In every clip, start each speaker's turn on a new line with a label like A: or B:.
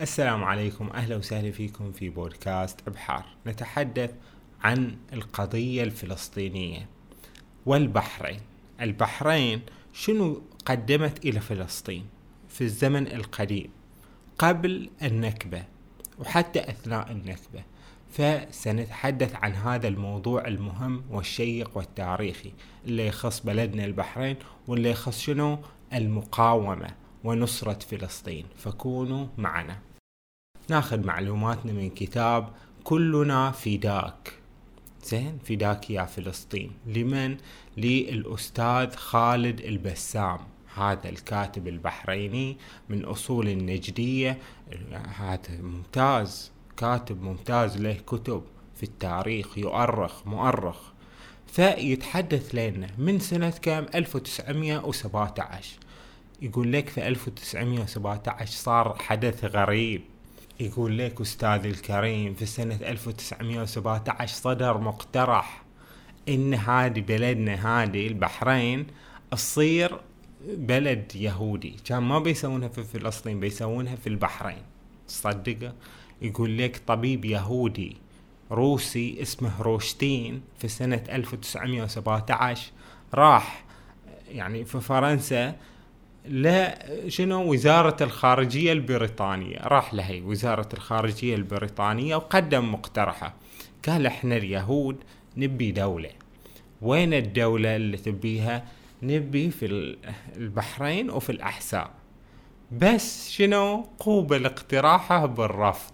A: السلام عليكم. أهلا وسهلا فيكم في بودكاست أبحار. نتحدث عن القضية الفلسطينية والبحرين. البحرين شنو قدمت إلى فلسطين في الزمن القديم قبل النكبة وحتى أثناء النكبة؟ فسنتحدث عن هذا الموضوع المهم والشيق والتاريخي اللي يخص بلدنا البحرين واللي يخص شنو؟ المقاومة ونصرة فلسطين. فكونوا معنا. ناخذ معلوماتنا من كتاب كلنا فداك. زين؟ فداك يا فلسطين. لمن؟ للأستاذ خالد البسام هذا الكاتب البحريني من أصول النجدية. هذا ممتاز كاتب ممتاز له كتب في التاريخ يؤرخ مؤرخ. فيتحدث لنا من سنة كام 1917 يقول لك في 1917 صار حدث غريب. يقول لك أستاذ الكريم في سنة 1917 صدر مقترح إن هذه بلدنا هذه البحرين تصير بلد يهودي. كان ما بيسوونها في فلسطين بيسوونها في البحرين. تصدق يقول لك طبيب يهودي روسي اسمه روشتين في سنة 1917 راح يعني في فرنسا شنو؟ وزارة الخارجية البريطانية. راح لهي وزارة الخارجية البريطانية وقدم مقترحة. قال إحنا اليهود نبي دولة. وين الدولة اللي تبيها؟ نبي في البحرين وفي الأحساء بس شنو؟ قوبل اقتراحه بالرفض.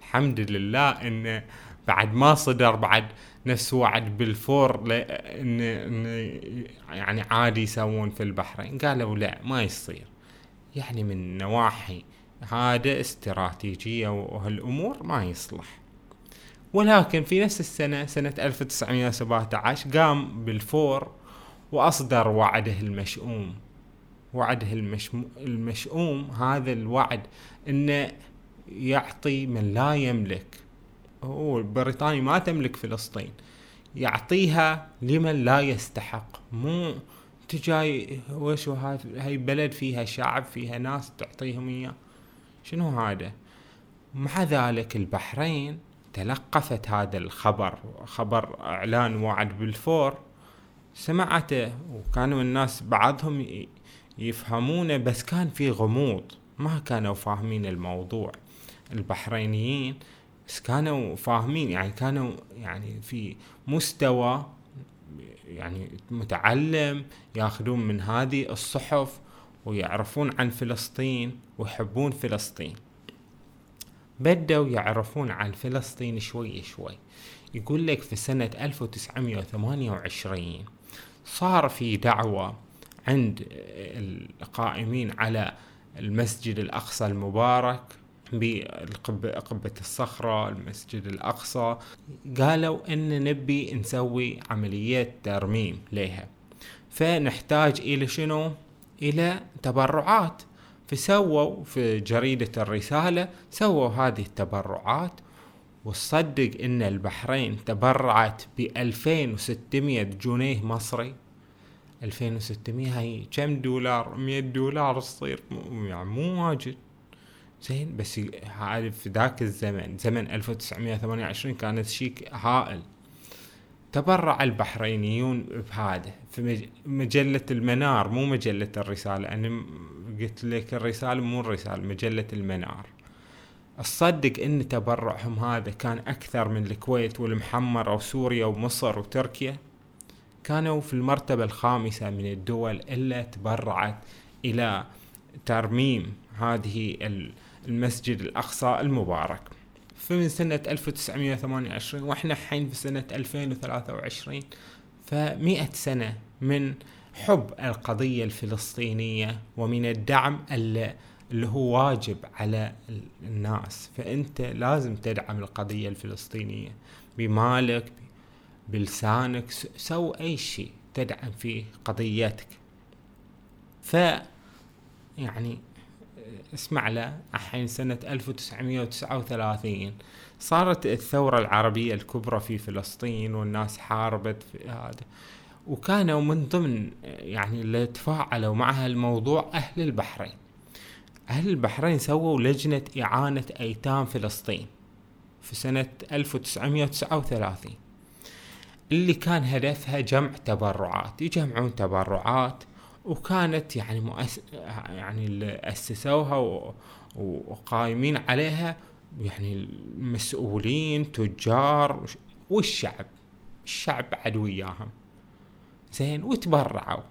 A: الحمد لله إن بعد ما صدر بعد نفس وعد بالفور ان إن يعني عادي يسوون في البحرين. قالوا لا ما يصير. يعني من نواحي هذا استراتيجية وهالأمور ما يصلح. ولكن في نفس السنة سنة 1917 قام بالفور وأصدر وعده المشؤوم. وعده المشؤوم هذا الوعد إنه يعطي من لا يملك. هو بريطانيا ما تملك فلسطين. يعطيها لمن لا يستحق. مو تجاي وش هاي بلد فيها شعب فيها ناس تعطيهم إياه. شنو هذا؟ مع ذلك البحرين تلقفت هذا الخبر خبر إعلان وعد بالفور. سمعته وكانوا الناس بعضهم يفهمونه بس كان في غموض. ما كانوا فاهمين الموضوع. البحرينيين بس كانوا فاهمين يعني كانوا يعني في مستوى يعني متعلم ياخذون من هذه الصحف ويعرفون عن فلسطين ويحبون فلسطين. بدوا يعرفون عن فلسطين شوي شوي. يقول لك في سنة 1928 صار في دعوة عند القائمين على المسجد الأقصى المبارك بقبة الصخرة المسجد الأقصى. قالوا أن نبي نسوي عملية ترميم لها فنحتاج إلى شنو؟ إلى تبرعات. فسووا في جريدة الرسالة سووا هذه التبرعات. وصدق إن البحرين تبرعت ب 2600 جنيه مصري. 2600 هاي كم دولار؟ 100 دولار تصير يعني مو واجد. زين بس هذا في ذاك الزمن زمن 1928 كانت شيء هائل. تبرع البحرينيون بهذا في مجلة المنار مو مجلة الرسالة أنا قلت لك الرسالة مو الرسالة مجلة المنار. تصدق إن تبرعهم هذا كان أكثر من الكويت والمحمر وسوريا ومصر وتركيا. كانوا في المرتبة الخامسة من الدول اللي تبرعت إلى ترميم هذه المسجد الأقصى المبارك. فمن سنة 1928 وإحنا حين في سنة 2023 فمئة سنة من حب القضية الفلسطينية ومن الدعم اللي, اللي هو واجب على الناس. فأنت لازم تدعم القضية الفلسطينية بمالك بلسانك سو أي شيء تدعم فيه قضيتك. ف يعني اسمع له الحين سنة 1939 صارت الثورة العربية الكبرى في فلسطين والناس حاربت في هذا. وكانوا من ضمن يعني اللي تفاعلوا مع هالموضوع أهل البحرين. أهل البحرين سووا لجنة إعانة أيتام فلسطين في سنة 1939 اللي كان هدفها جمع تبرعات يجمعون تبرعات وكانت يعني مؤس... يعني اللي أسسوها و... وقائمين عليها يعني المسؤولين تجار والشعب الشعب بعد وياهم. زين وتبرعوا.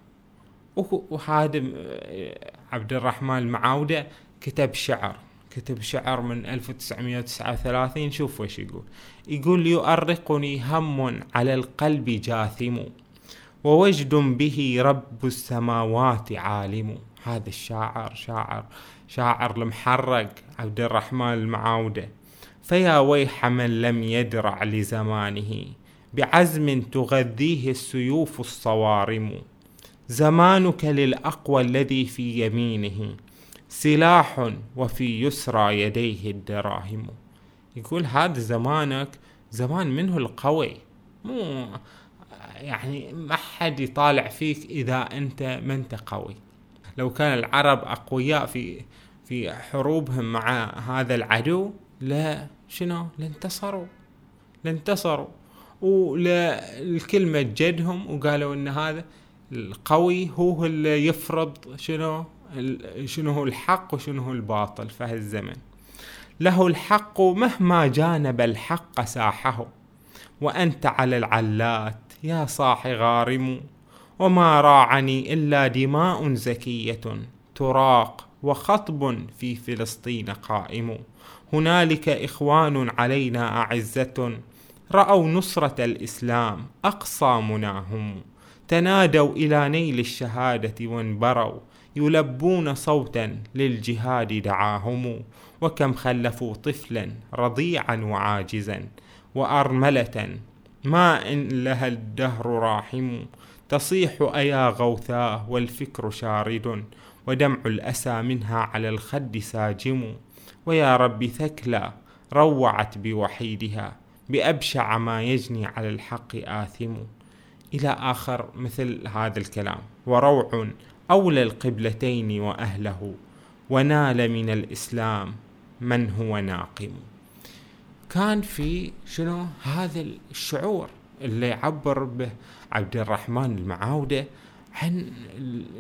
A: وهذا عبد الرحمن المعاودة كتب شعر. كتب شعر من 1939 شوف وش يقول. يقول يؤرقني هم على القلب جاثم ووجد به رب السماوات عالم. هذا الشاعر شاعر شاعر المحرق عبد الرحمن المعاودة. فيا ويح من لم يدرع لزمانه بعزم تغذيه السيوف الصوارم. زمانك للأقوى الذي في يمينه سلاح وفي يسرى يديه الدراهم. يقول هذا زمانك زمان منه القوي. مو يعني ما حد يطالع فيك إذا أنت ما أنت قوي. لو كان العرب أقوياء في في حروبهم مع هذا العدو لا شنو؟ لانتصروا. لانتصروا. وللكلمة جدهم وقالوا إن هذا القوي هو اللي يفرض شنو؟ شنو هو الحق وشنو هو الباطل في هالزمن. له الحق مهما جانب الحق ساحه. وأنت على العلات. يا صاح غارم وما راعني إلا دماء زكية تراق وخطب في فلسطين قائم. هنالك إخوان علينا أعزة رأوا نصرة الإسلام أقصى مناهم. تنادوا إلى نيل الشهادة وانبروا يلبون صوتا للجهاد دعاهم. وكم خلفوا طفلا رضيعا وعاجزا وأرملة ما إن لها الدهر راحم تصيح أيا غوثاه والفكر شارد ودمع الأسى منها على الخد ساجم. ويا رب ثكلى روعت بوحيدها بأبشع ما يجني على الحق آثم. إلى آخر مثل هذا الكلام وروع أولى القبلتين وأهله ونال من الإسلام من هو ناقم. كان في شنو هذا الشعور اللي يعبر به عبد الرحمن المعاودة عن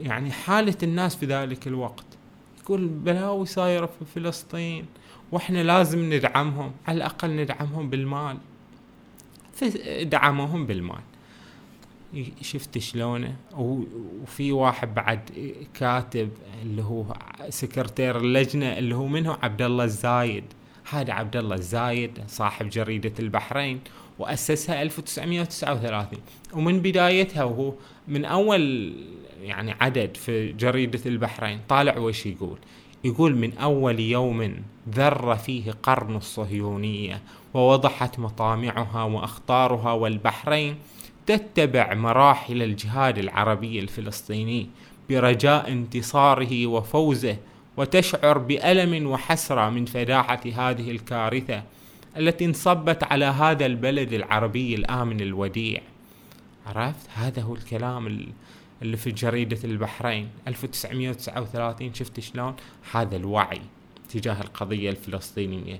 A: يعني حالة الناس في ذلك الوقت. يقول بلاوي صايرة في فلسطين وإحنا لازم ندعمهم على الأقل ندعمهم بالمال. دعمهم بالمال. شفت شلونه؟ وفي واحد بعد كاتب اللي هو سكرتير اللجنة اللي هو منه عبد الله الزايد. هذا عبد الله الزايد صاحب جريدة البحرين وأسسها 1939 ومن بدايتها وهو من أول يعني عدد في جريدة البحرين طالع وش يقول؟ يقول من أول يوم ذر فيه قرن الصهيونية ووضحت مطامعها وأخطارها والبحرين تتبع مراحل الجهاد العربي الفلسطيني برجاء انتصاره وفوزه وتشعر بألم وحسرة من فداحة هذه الكارثة التي انصبت على هذا البلد العربي الآمن الوديع. عرفت؟ هذا هو الكلام اللي في جريدة البحرين. 1939 شفت شلون؟ هذا الوعي تجاه القضية الفلسطينية.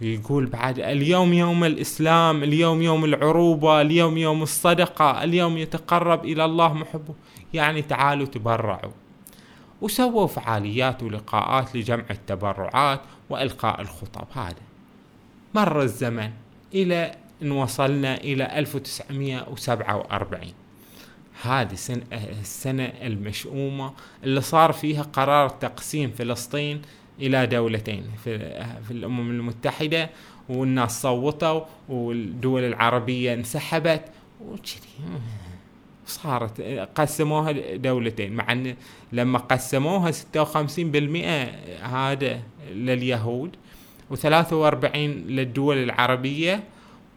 A: يقول بعد اليوم يوم الإسلام اليوم يوم العروبة اليوم يوم الصدقة اليوم يتقرب إلى الله محبه يعني تعالوا تبرعوا. وسووا فعاليات ولقاءات لجمع التبرعات وإلقاء الخطب هذا مر الزمن إلى أن وصلنا إلى 1947 هذه السنة المشؤومة اللي صار فيها قرار تقسيم فلسطين إلى دولتين في, الأمم المتحدة والناس صوتوا والدول العربية انسحبت وكذي. صارت قسموها دولتين. مع إن لما قسموها 56% هذا لليهود و43 للدول العربية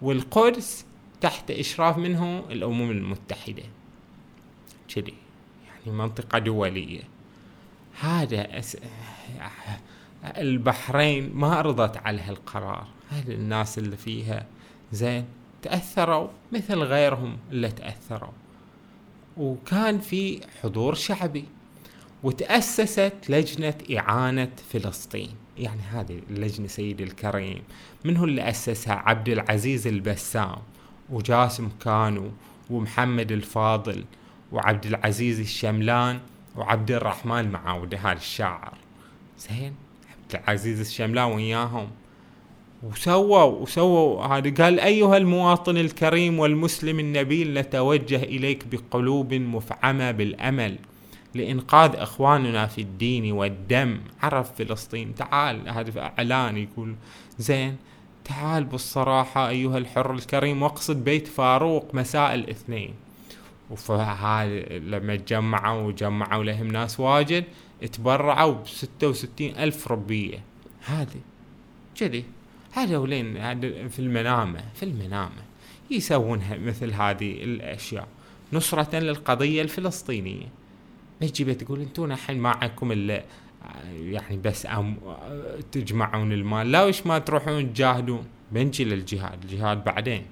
A: والقدس تحت إشراف منه الأمم المتحدة. كذي. يعني منطقة دولية. هذا أس... البحرين ما رضت على هالقرار هل الناس اللي فيها زين تأثروا مثل غيرهم اللي تأثروا. وكان في حضور شعبي وتأسست لجنة إعانة فلسطين. يعني هذه اللجنة سيدي الكريم من هو اللي أسسها؟ عبد العزيز البسام وجاسم كانو ومحمد الفاضل وعبد العزيز الشملان وعبد الرحمن المعاودة هذا الشاعر. زين عبد العزيز الشملان وياهم. وسووا وسووا هذا. قال أيها المواطن الكريم والمسلم النبيل نتوجه إليك بقلوب مفعمة بالأمل لإنقاذ إخواننا في الدين والدم. عرف فلسطين. تعال هذا إعلان يقول زين تعال بالصراحة أيها الحر الكريم واقصد بيت فاروق مساء الاثنين. وفهذا لما تجمعوا وجمعوا لهم ناس واجد تبرعوا بستة وستين ألف ربية هذه كذي هذا ولين في المنامة في المنامة. يسوونها مثل هذه الأشياء. نصرة للقضية الفلسطينية. تجي تقول أنتم الحين معكم إلا يعني بس أم تجمعون المال. لا وش ما تروحون تجاهدون؟ بنجي للجهاد. الجهاد بعدين.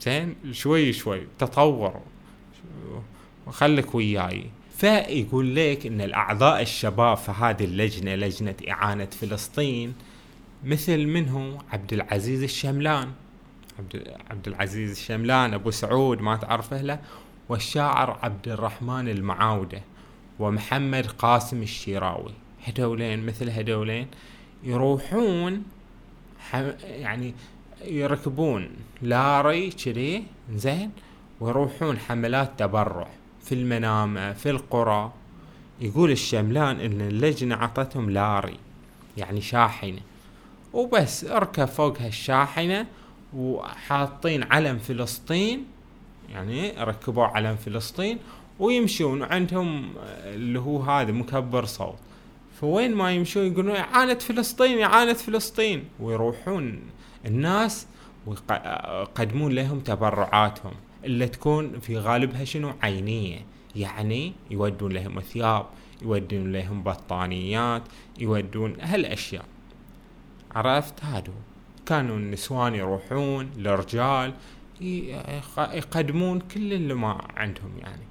A: زين؟ شوي شوي. تطور وخلك وياي. فيقول لك إن الأعضاء الشباب في هذه اللجنة لجنة إعانة فلسطين مثل منه عبد العزيز الشملان. عبد, عبد العزيز الشملان أبو سعود ما تعرفه له؟ والشاعر عبد الرحمن المعاودة ومحمد قاسم الشيراوي. هدولين مثل هدولين يروحون يعني يركبون لاري كذي زين ويروحون حملات تبرع في المنامة في القرى. يقول الشملان إن اللجنة عطتهم لاري يعني شاحنة. وبس اركب فوق هالشاحنة وحاطين علم فلسطين يعني ركبوا علم فلسطين ويمشون عندهم اللي هو هذا مكبر صوت. فوين ما يمشون يقولون إعانة فلسطين إعانة فلسطين. ويروحون الناس ويقدمون لهم تبرعاتهم اللي تكون في غالبها شنو؟ عينية. يعني يودون لهم ثياب يودون لهم بطانيات يودون هالأشياء. عرفت؟ هادو. كانوا النسوان يروحون الرجال يقدمون كل اللي ما عندهم يعني.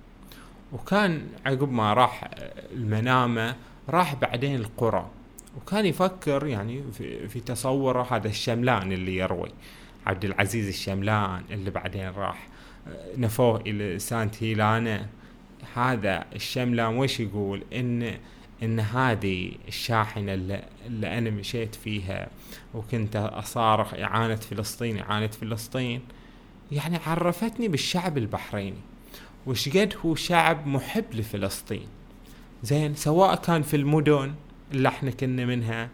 A: وكان عقب ما راح المنامة راح بعدين القرى. وكان يفكر يعني في, تصوره هذا الشملان اللي يروي. عبد العزيز الشملان اللي بعدين راح نفوه إلى سانت هيلانا هذا الشملان وش يقول؟ إن إن هذه الشاحنة اللي, أنا مشيت فيها وكنت أصارخ إعانة فلسطين إعانة فلسطين يعني عرفتني بالشعب البحريني. وش قد هو شعب محب لفلسطين؟ زين سواء كان في المدن اللي إحنا كنا منها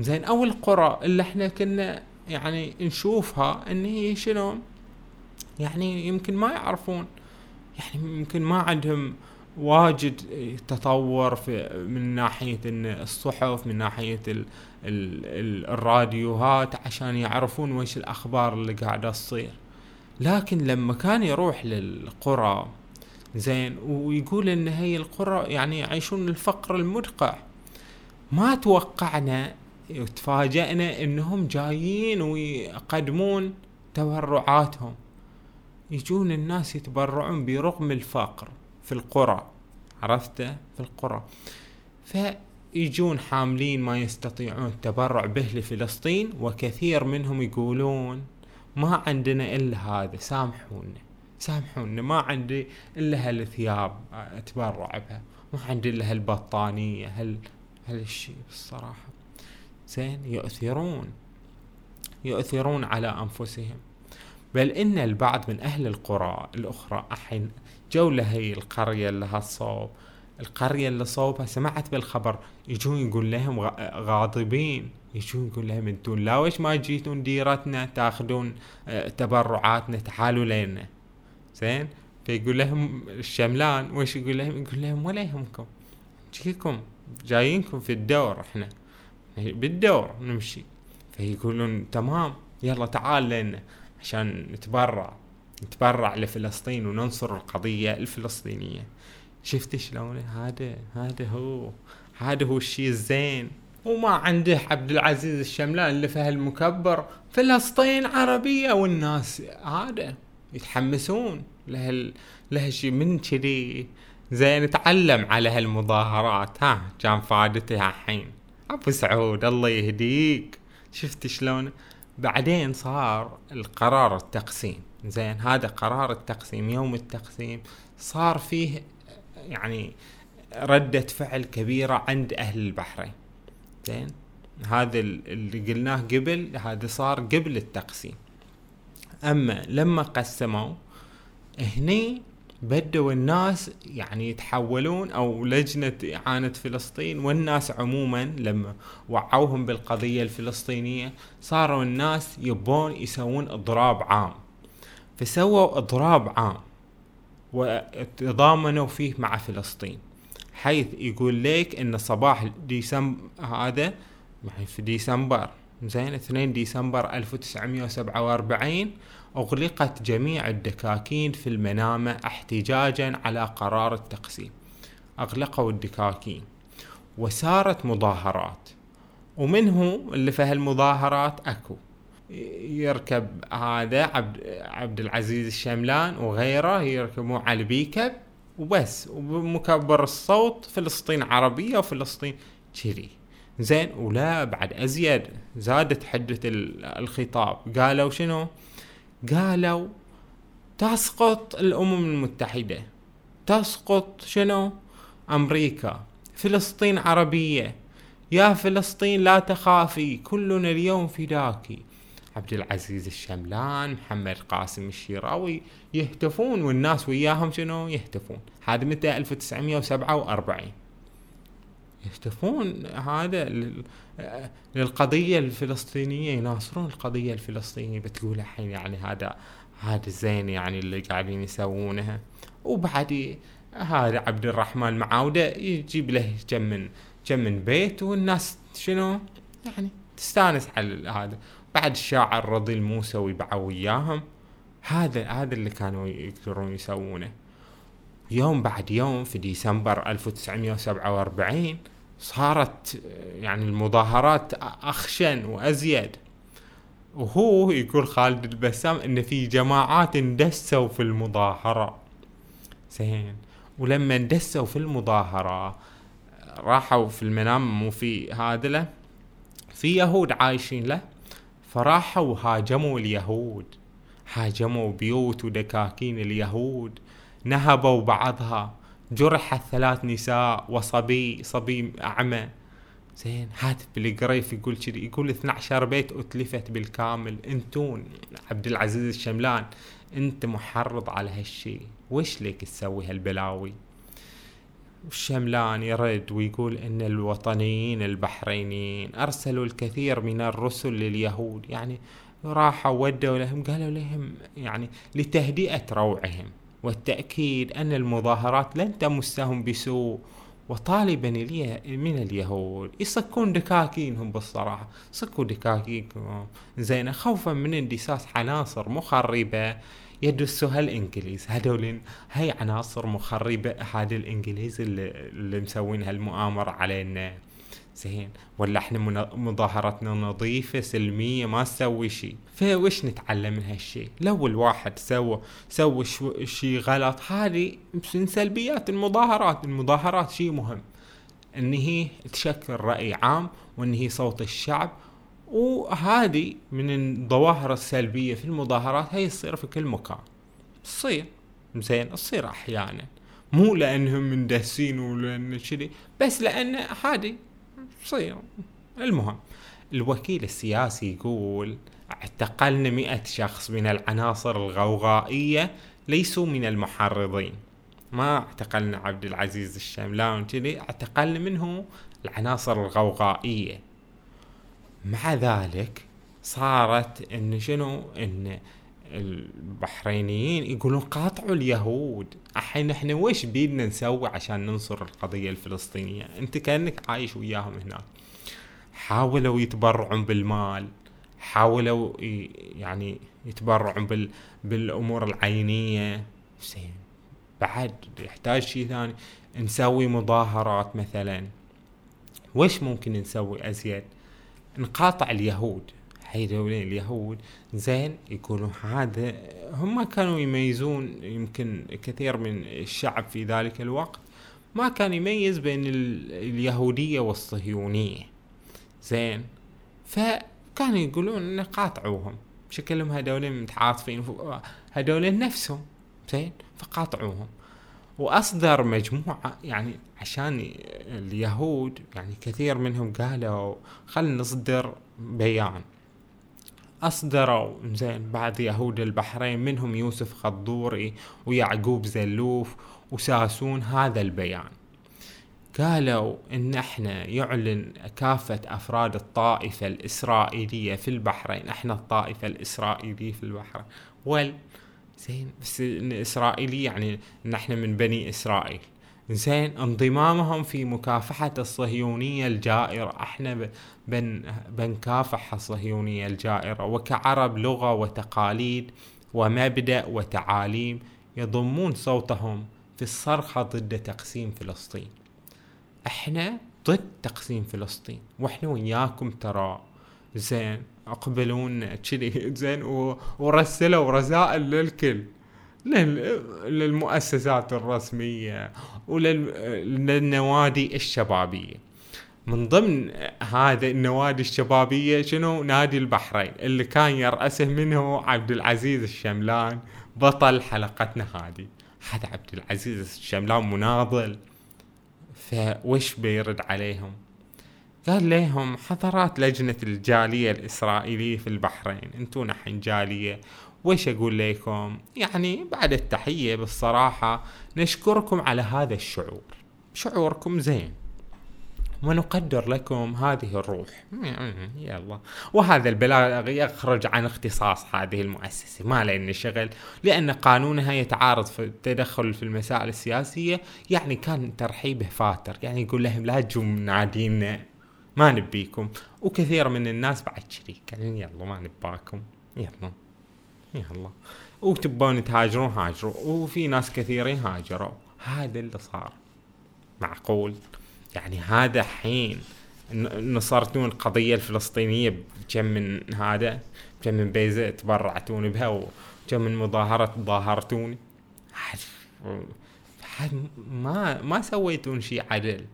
A: زين أو القرى اللي إحنا كنا يعني نشوفها إن هي شنو يعني يمكن ما يعرفون يعني يمكن ما عندهم واجد تطور في من ناحية إن الصحف من ناحية ال ال ال الراديوهات عشان يعرفون وش الأخبار اللي قاعدة تصير. لكن لما كان يروح للقرى زين ويقول إن هي القرى يعني يعيشون الفقر المدقع ما توقعنا وتفاجأنا إنهم جايين ويقدمون تبرعاتهم. يجون الناس يتبرعون برغم الفقر. في القرى. عرفته في القرى. فيجون حاملين ما يستطيعون التبرع به لفلسطين وكثير منهم يقولون ما عندنا إلا هذا سامحونا سامحونا ما عندي إلا هالثياب أتبرع بها ما عندي إلا هالبطانية هال هالشيء بالصراحة. زين يؤثرون يؤثرون على أنفسهم. بل إن البعض من أهل القرى الأخرى الحين جو لهي القرية اللي هالصوب القرية اللي صوبها سمعت بالخبر يجون يقول لهم غاضبين. يجون يقول لهم أنتم لا وش ما جيتون ديرتنا تاخذون آه، تبرعاتنا تعالوا لنا. زين؟ فيقول لهم الشملان وش يقول لهم؟ يقول لهم ولا يهمكم. جيكم جايينكم في الدور إحنا. بالدور نمشي. فيقولون تمام يلا تعال لنا. عشان نتبرع نتبرع لفلسطين وننصر القضية الفلسطينية. شفت شلون؟ هذا هذا هو هذا هو الشيء الزين. وما عنده عبد العزيز الشملان اللي في هالمكبر فلسطين عربية والناس هذا يتحمسون له لهالشيء من كذي؟ زين تعلم على هالمظاهرات. ها كان فادتها الحين. أبو سعود الله يهديك. شفت شلون؟ بعدين صار القرار التقسيم. زين هذا قرار التقسيم يوم التقسيم صار فيه يعني ردة فعل كبيرة عند أهل البحرين. زين هذا اللي قلناه قبل هذا صار قبل التقسيم. أما لما قسموا هني بدوا الناس يعني يتحولون أو لجنة إعانة فلسطين والناس عموما لما وعوهم بالقضية الفلسطينية صاروا الناس يبون يسوون اضراب عام. فسووا اضراب عام وتضامنوا فيه مع فلسطين حيث يقول لك إن صباح ديسمبر هذا في ديسمبر زين 2 ديسمبر 1947 أغلقت جميع الدكاكين في المنامة احتجاجا على قرار التقسيم. أغلقوا الدكاكين. وسارت مظاهرات. ومنه اللي في هالمظاهرات أكو. يركب هذا عبد, عبد العزيز الشملان وغيره يركبون على البيكب وبس. وبمكبر الصوت فلسطين عربية وفلسطين كذي. زين ولا بعد أزيد زادت حدة الخطاب. قالوا شنو؟ قالوا تسقط الأمم المتحدة. تسقط شنو؟ أمريكا. فلسطين عربية. يا فلسطين لا تخافي كلنا اليوم فداك عبد العزيز الشملان محمد قاسم الشيراوي يهتفون والناس وياهم شنو؟ يهتفون. هذا متى؟ 1947 يهتفون. هذا للقضية الفلسطينية يناصرون القضية الفلسطينية. بتقول الحين يعني هذا هذا زين يعني اللي قاعدين يسوونها وبعد هذا عبد الرحمن معاودة يجيب له كم من كم من بيت والناس شنو؟ يعني تستانس على هذا. بعد الشاعر رضي الموسوي بعوا وياهم. هذا هذا اللي كانوا يقدرون يسوونه. يوم بعد يوم في ديسمبر 1947 صارت يعني المظاهرات أخشن وأزيد. وهو يقول خالد البسام إن في جماعات اندسوا في المظاهرة. زين. ولما اندسوا في المظاهرة راحوا في المنام مو في هذا له في يهود عايشين له فراحوا وهاجموا اليهود. هاجموا بيوت ودكاكين اليهود نهبوا بعضها. جرح ثلاث نساء وصبي صبي أعمى زين هاتف بالقريف يقول كذي يقول 12 بيت أتلفت بالكامل. انتون عبد العزيز الشملان انت محرض على هالشي. وش ليك تسوي هالبلاوي؟ الشملان يرد ويقول إن الوطنيين البحرينيين أرسلوا الكثير من الرسل لليهود. يعني راحوا ودوا لهم قالوا لهم يعني لتهدئة روعهم. والتأكيد أن المظاهرات لن تمسهم بسوء. وطالبا من اليهود. يصكون دكاكينهم بالصراحة. صكوا دكاكينكم. زين خوفا من اندساس عناصر مخربة يدسها الإنجليز. هذول هاي عناصر مخربة هذا الإنجليز اللي, اللي مسوين هالمؤامرة علينا. زين. ولا إحنا مظاهرتنا نظيفة سلمية ما تسوي شيء فوش نتعلم من هالشيء لو الواحد سوى سوى شيء غلط هذه من سلبيات المظاهرات. المظاهرات شيء مهم. إن هي تشكل رأي عام وإن هي صوت الشعب. وهذه من الظواهر السلبية في المظاهرات هي تصير في كل مكان. تصير. زين تصير أحيانا. مو لأنهم مندسين ولأن كذي بس لأن هذه تصير المهم الوكيل السياسي يقول اعتقلنا مئة شخص من العناصر الغوغائية ليسوا من المحرضين. ما اعتقلنا عبد العزيز الشملان كذي اعتقلنا منه العناصر الغوغائية. مع ذلك صارت إن شنو؟ إن البحرينيين يقولون قاطعوا اليهود. الحين إحنا وش بيدنا نسوي عشان ننصر القضية الفلسطينية؟ انت كأنك عايش وياهم هناك. حاولوا يتبرعون بالمال. حاولوا يعني يتبرعون بال بالأمور العينية. زين. بعد يحتاج شيء ثاني. نسوي مظاهرات مثلا. وش ممكن نسوي أزيد؟ نقاطع اليهود. هيدولين اليهود زين يقولوا هذا هم كانوا يميزون يمكن كثير من الشعب في ذلك الوقت. ما كان يميز بين اليهودية والصهيونية. زين. فكانوا يقولون ان قاطعوهم. شكلهم هذول متعاطفين هذول نفسهم. زين. فقاطعوهم. وأصدر مجموعة يعني عشان اليهود يعني كثير منهم قالوا خلنا نصدر بيان. أصدروا زين بعض يهود البحرين منهم يوسف خضوري ويعقوب زلوف وساسون هذا البيان. قالوا إن إحنا يعلن كافة أفراد الطائفة الإسرائيلية في البحرين. إحنا الطائفة الإسرائيلية في البحرين. وال زين بس إن اسرائيلي يعني إن إحنا من بني إسرائيل. زين انضمامهم في مكافحة الصهيونية الجائرة. إحنا بن بنكافح الصهيونية الجائرة وكعرب لغة وتقاليد ومبدأ وتعاليم يضمون صوتهم في الصرخة ضد تقسيم فلسطين. إحنا ضد تقسيم فلسطين. وإحنا وياكم ترى زين اقبلون كذي زين ورسلوا رسائل للكل. للمؤسسات الرسمية وللنوادي الشبابية. من ضمن هذا النوادي الشبابية شنو؟ نادي البحرين اللي كان يرأسه منه عبد العزيز الشملان. بطل حلقتنا هذه. هذا عبد العزيز الشملان مناضل. فوش بيرد عليهم؟ قال لهم حضرات لجنة الجالية الإسرائيلية في البحرين انتو نحن جالية وش أقول لكم؟ يعني بعد التحية بالصراحة نشكركم على هذا الشعور. شعوركم زين. ونقدر لكم هذه الروح. يلا. وهذا البلاغ يخرج عن اختصاص هذه المؤسسة. ما لأن شغل. لأن قانونها يتعارض في التدخل في المسائل السياسية. يعني كان ترحيبه فاتر. يعني يقول لهم لا تجوا نادينا. ما نبيكم. وكثير من الناس بعد شريك. يعني يلا ما نباكم. يلا. يلا وتبون تهاجرون هاجروا. وفي ناس كثيرين هاجروا. هذا اللي صار. معقول؟ يعني هذا حين نصرتون القضية الفلسطينية بكم من هذا؟ كم من بيزة تبرعتون بها؟ وكم من مظاهرة تظاهرتون؟ ما ما سويتون شيء عدل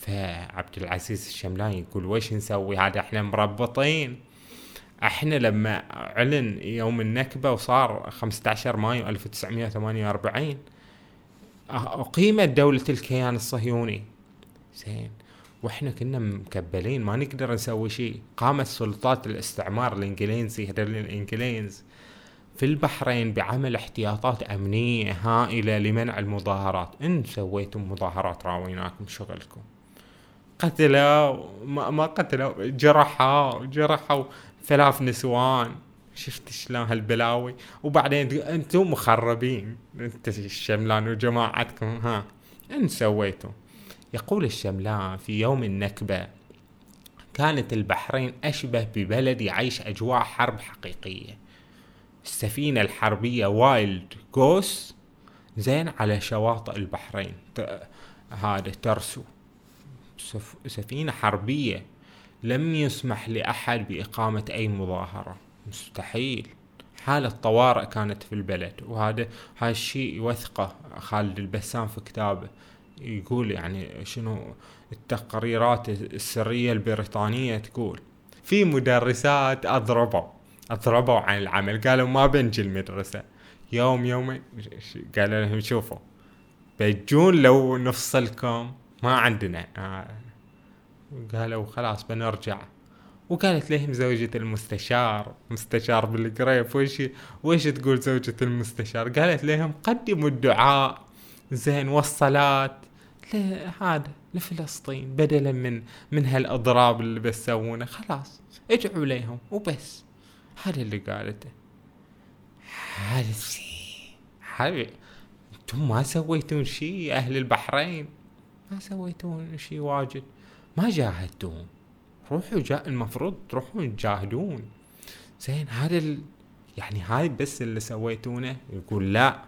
A: فعبد العزيز الشملاني يقول وش نسوي؟ هذا إحنا مربطين. إحنا لما اعلن يوم النكبة وصار 15 مايو 1948 أقيمت دولة الكيان الصهيوني. زين. وإحنا كنا مكبلين ما نقدر نسوي شيء. قامت سلطات الاستعمار الإنجليزي هذول الإنجليز في البحرين بعمل احتياطات أمنية هائلة لمنع المظاهرات. إن سويتم مظاهرات راويناكم شغلكم. قتلوا ما, ما قتلوا جرحوا جرحوا ثلاث نسوان. شفت شلون هالبلاوي؟ وبعدين أنتم مخربين. انت الشملان وجماعتكم ها. ان سويتوا؟ يقول الشملان في يوم النكبة كانت البحرين أشبه ببلد يعيش أجواء حرب حقيقية. السفينة الحربية وايلد جوس زين على شواطئ البحرين. هذا ترسو. سفينة حربية. لم يسمح لأحد بإقامة أي مظاهرة. مستحيل. حالة طوارئ كانت في البلد وهذا هذا الشيء يوثقه خالد البسام في كتابه. يقول يعني شنو التقريرات السرية البريطانية تقول في مدرسات أضربوا أضربوا عن العمل. قالوا ما بنجي المدرسة. يوم يومين قالوا لهم شوفوا بجون لو نفصلكم ما عندنا. آه. قالوا خلاص بنرجع. وقالت لهم زوجة المستشار. مستشار بالقريب. وش وش تقول زوجة المستشار؟ قالت لهم قدموا الدعاء. زين والصلاة هذا لفلسطين بدلا من من هالأضراب اللي بتسوونه خلاص ادعوا لهم وبس. هذا اللي قالته. هذا هذا أنتم ما سويتون شيء أهل البحرين؟ ما سويتون شيء واجد. ما جاهدتون. روحوا جا المفروض تروحون تجاهدون. زين هذا ال... يعني هاي بس اللي سويتونه يقول لا.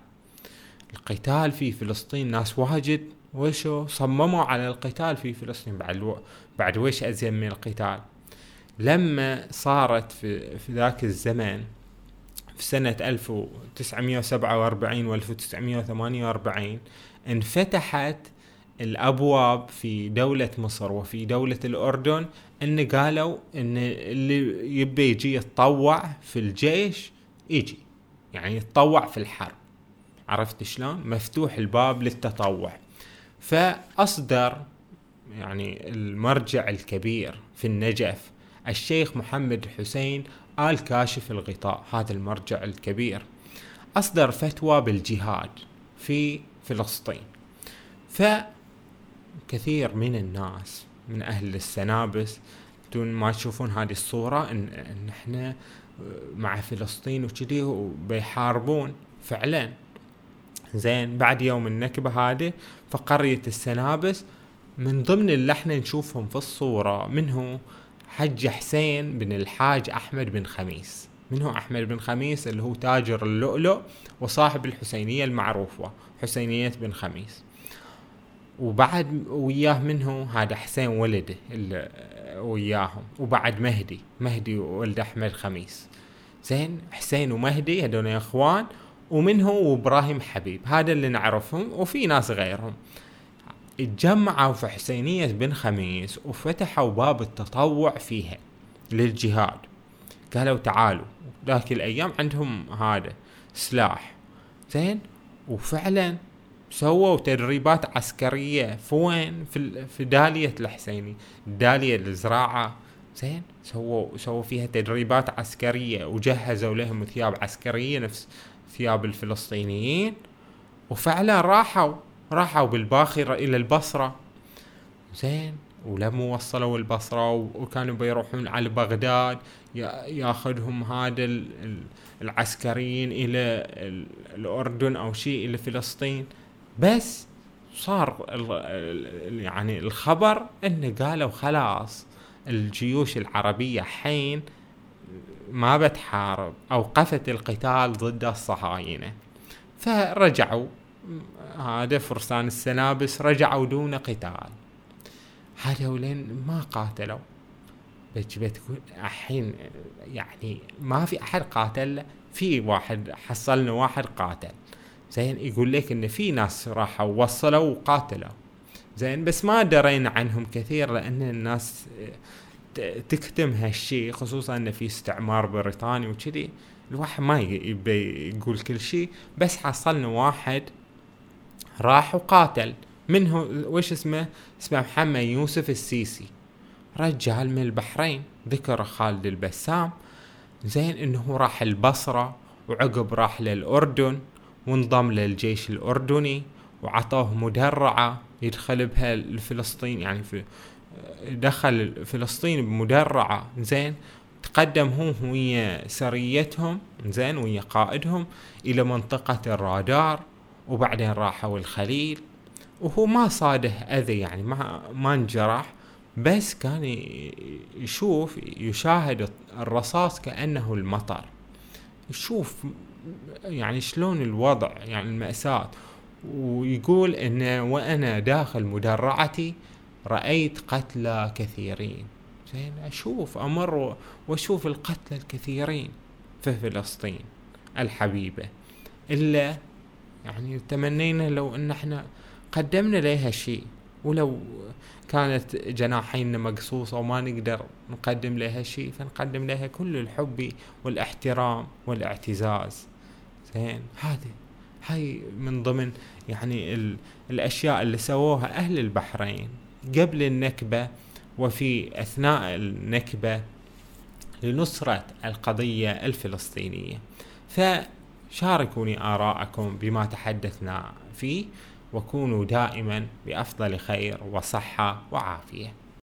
A: القتال في فلسطين ناس واجد. وشو؟ صمموا على القتال في فلسطين. بعد ألو... بعد وش أزين من القتال؟ لما صارت في, في ذاك الزمن في سنة 1947 و 1948 انفتحت الأبواب في دولة مصر وفي دولة الأردن إن قالوا إن اللي يبي يجي يتطوع في الجيش يجي. يعني يتطوع في الحرب. عرفت شلون؟ مفتوح الباب للتطوع. فأصدر يعني المرجع الكبير في النجف الشيخ محمد الحسين آل كاشف الغطاء هذا المرجع الكبير. أصدر فتوى بالجهاد في فلسطين. فكثير من الناس من أهل السنابس دون ما تشوفون هذه الصورة إن, إن إحنا مع فلسطين وكذي وبيحاربون. فعلا. زين بعد يوم النكبة هذه فقرية السنابس من ضمن اللي إحنا نشوفهم في الصورة منه حج حسين بن الحاج أحمد بن خميس. من هو أحمد بن خميس؟ اللي هو تاجر اللؤلؤ وصاحب الحسينية المعروفة حسينية بن خميس. وبعد وياه منه هذا حسين ولده اللي وياهم. وبعد مهدي مهدي ولد أحمد خميس. زين حسين ومهدي هذول إخوان ومنه وإبراهيم حبيب. هذا اللي نعرفهم وفي ناس غيرهم. اتجمعوا في حسينية بن خميس وفتحوا باب التطوع فيها للجهاد. قالوا تعالوا ذاك الأيام عندهم هذا سلاح. زين وفعلا سووا تدريبات عسكرية في وين في, في دالية الحسيني دالية الزراعة. زين سووا سووا فيها تدريبات عسكرية وجهزوا لهم ثياب عسكرية نفس ثياب الفلسطينيين. وفعلا راحوا راحوا بالباخرة إلى البصرة. زين ولما وصلوا البصرة وكانوا بيروحون على بغداد ياخذهم هذا العسكريين إلى الأردن أو شيء إلى فلسطين. بس صار يعني الخبر إنه قالوا خلاص الجيوش العربية حين ما بتحارب اوقفت القتال ضد الصهاينة. فرجعوا هذا فرسان السنابس رجعوا دون قتال. هذولين ما قاتلوا. بتقول الحين يعني ما في أحد قاتل في واحد حصلنا واحد قاتل. زين يقول لك إن في ناس راحوا وصلوا وقاتلوا. زين بس ما درينا عنهم كثير لأن الناس تكتم هالشيء خصوصا إن في استعمار بريطاني وكذي. الواحد ما يبي يقول كل شيء بس حصلنا واحد راح وقاتل. منه وش اسمه؟ اسمه محمد يوسف السيسي رجال من البحرين. ذكر خالد البسام. زين إنه راح البصرة وعقب راح للأردن. وانضم للجيش الأردني وعطوه مدرعة يدخل بها لفلسطين يعني في دخل فلسطين بمدرعة زين تقدم هو ويا سريتهم زين ويا قائدهم إلى منطقة الرادار وبعدين راحوا الخليل. وهو ما صاده أذى يعني ما ما انجرح بس كان يشوف يشاهد الرصاص كأنه المطر. يشوف يعني شلون الوضع يعني المأساة. ويقول إن وأنا داخل مدرعتي رأيت قتلى كثيرين. زين أشوف أمر وأشوف القتلى الكثيرين في فلسطين الحبيبة. إلا يعني تمنينا لو إن إحنا قدمنا لها شيء. ولو كانت جناحينا مقصوصة وما نقدر نقدم لها شيء فنقدم لها كل الحب والاحترام والاعتزاز. زين؟ هذه هاي من ضمن يعني ال الأشياء اللي سووها أهل البحرين. قبل النكبة وفي أثناء النكبة لنصرة القضية الفلسطينية. فشاركوني آراءكم بما تحدثنا فيه. وكونوا دائما بأفضل خير وصحة وعافية.